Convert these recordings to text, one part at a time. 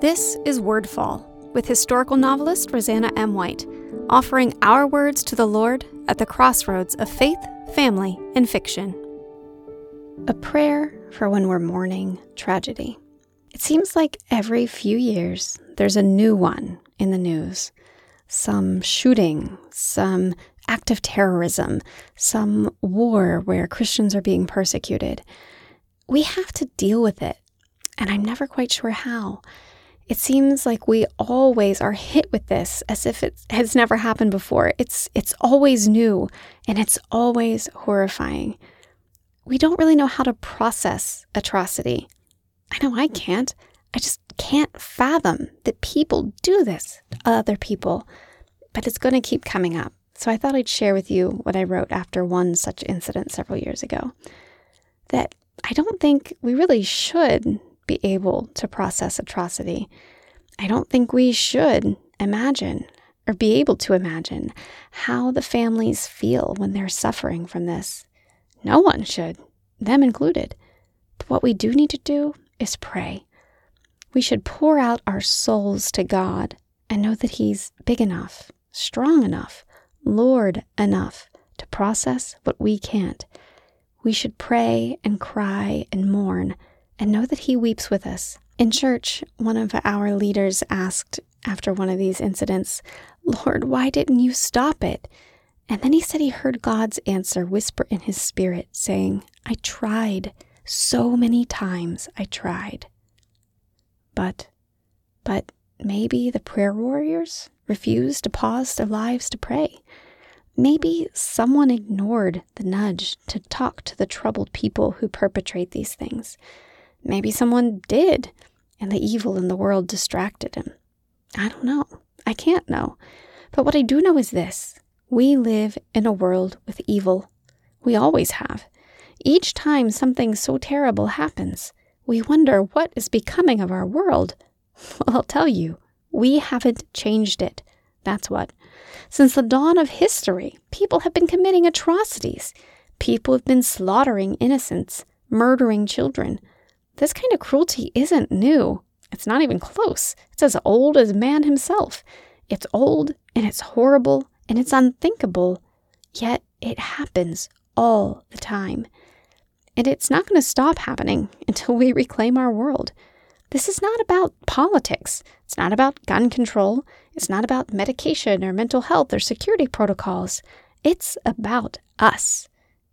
This is Wordfall with historical novelist Roseanna M. White, offering our words to the Lord at the crossroads of faith, family, and fiction. A prayer for when we're mourning tragedy. It seems like every few years there's a new one in the news. Some shooting, some act of terrorism, some war where Christians are being persecuted. We have to deal with it, and I'm never quite sure how. It seems like we always are hit with this as if it has never happened before. It's it's always new and it's always horrifying. We don't really know how to process atrocity. I know I can't. I just can't fathom that people do this to other people. But it's going to keep coming up. So I thought I'd share with you what I wrote after one such incident several years ago. That I don't think we really should be able to process atrocity. I don't think we should imagine or be able to imagine how the families feel when they're suffering from this. No one should, them included. But what we do need to do is pray. We should pour out our souls to God and know that He's big enough, strong enough, Lord enough to process what we can't. We should pray and cry and mourn and know that He weeps with us. In church, one of our leaders asked after one of these incidents, Lord, why didn't you stop it? And then he said he heard God's answer whisper in his spirit, saying, I tried. So many times I tried. But, but maybe the prayer warriors refused to pause their lives to pray. Maybe someone ignored the nudge to talk to the troubled people who perpetrate these things. Maybe someone did, and the evil in the world distracted him. I don't know. I can't know. But what I do know is this we live in a world with evil. We always have. Each time something so terrible happens, we wonder what is becoming of our world. Well, I'll tell you, we haven't changed it. That's what. Since the dawn of history, people have been committing atrocities. People have been slaughtering innocents, murdering children, this kind of cruelty isn't new. It's not even close. It's as old as man himself. It's old and it's horrible and it's unthinkable, yet it happens all the time. And it's not going to stop happening until we reclaim our world. This is not about politics. It's not about gun control. It's not about medication or mental health or security protocols. It's about us,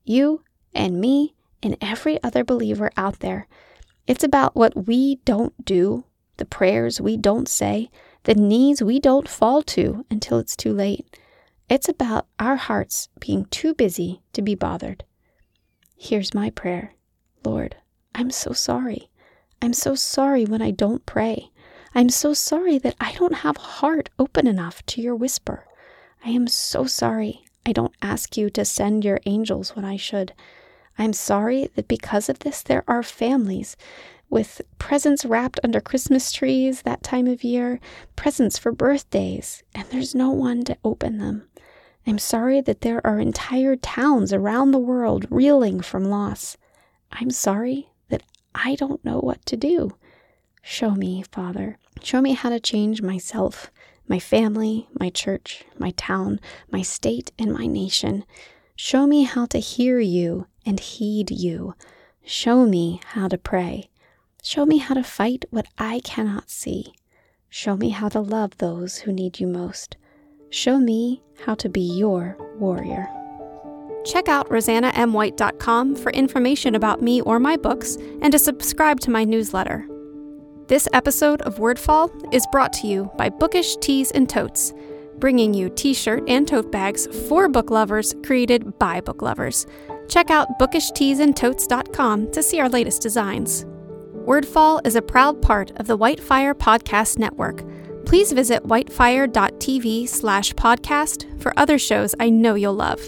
you and me and every other believer out there. It's about what we don't do, the prayers we don't say, the knees we don't fall to until it's too late. It's about our hearts being too busy to be bothered. Here's my prayer Lord, I'm so sorry. I'm so sorry when I don't pray. I'm so sorry that I don't have a heart open enough to your whisper. I am so sorry I don't ask you to send your angels when I should. I'm sorry that because of this, there are families with presents wrapped under Christmas trees that time of year, presents for birthdays, and there's no one to open them. I'm sorry that there are entire towns around the world reeling from loss. I'm sorry that I don't know what to do. Show me, Father. Show me how to change myself, my family, my church, my town, my state, and my nation. Show me how to hear you and heed you. Show me how to pray. Show me how to fight what I cannot see. Show me how to love those who need you most. Show me how to be your warrior. Check out roseannamwhite.com for information about me or my books and to subscribe to my newsletter. This episode of Wordfall is brought to you by Bookish Tees and Totes, bringing you t shirt and tote bags for book lovers created by book lovers. Check out bookishteesandtotes.com to see our latest designs. Wordfall is a proud part of the Whitefire Podcast Network. Please visit whitefire.tv slash podcast for other shows I know you'll love.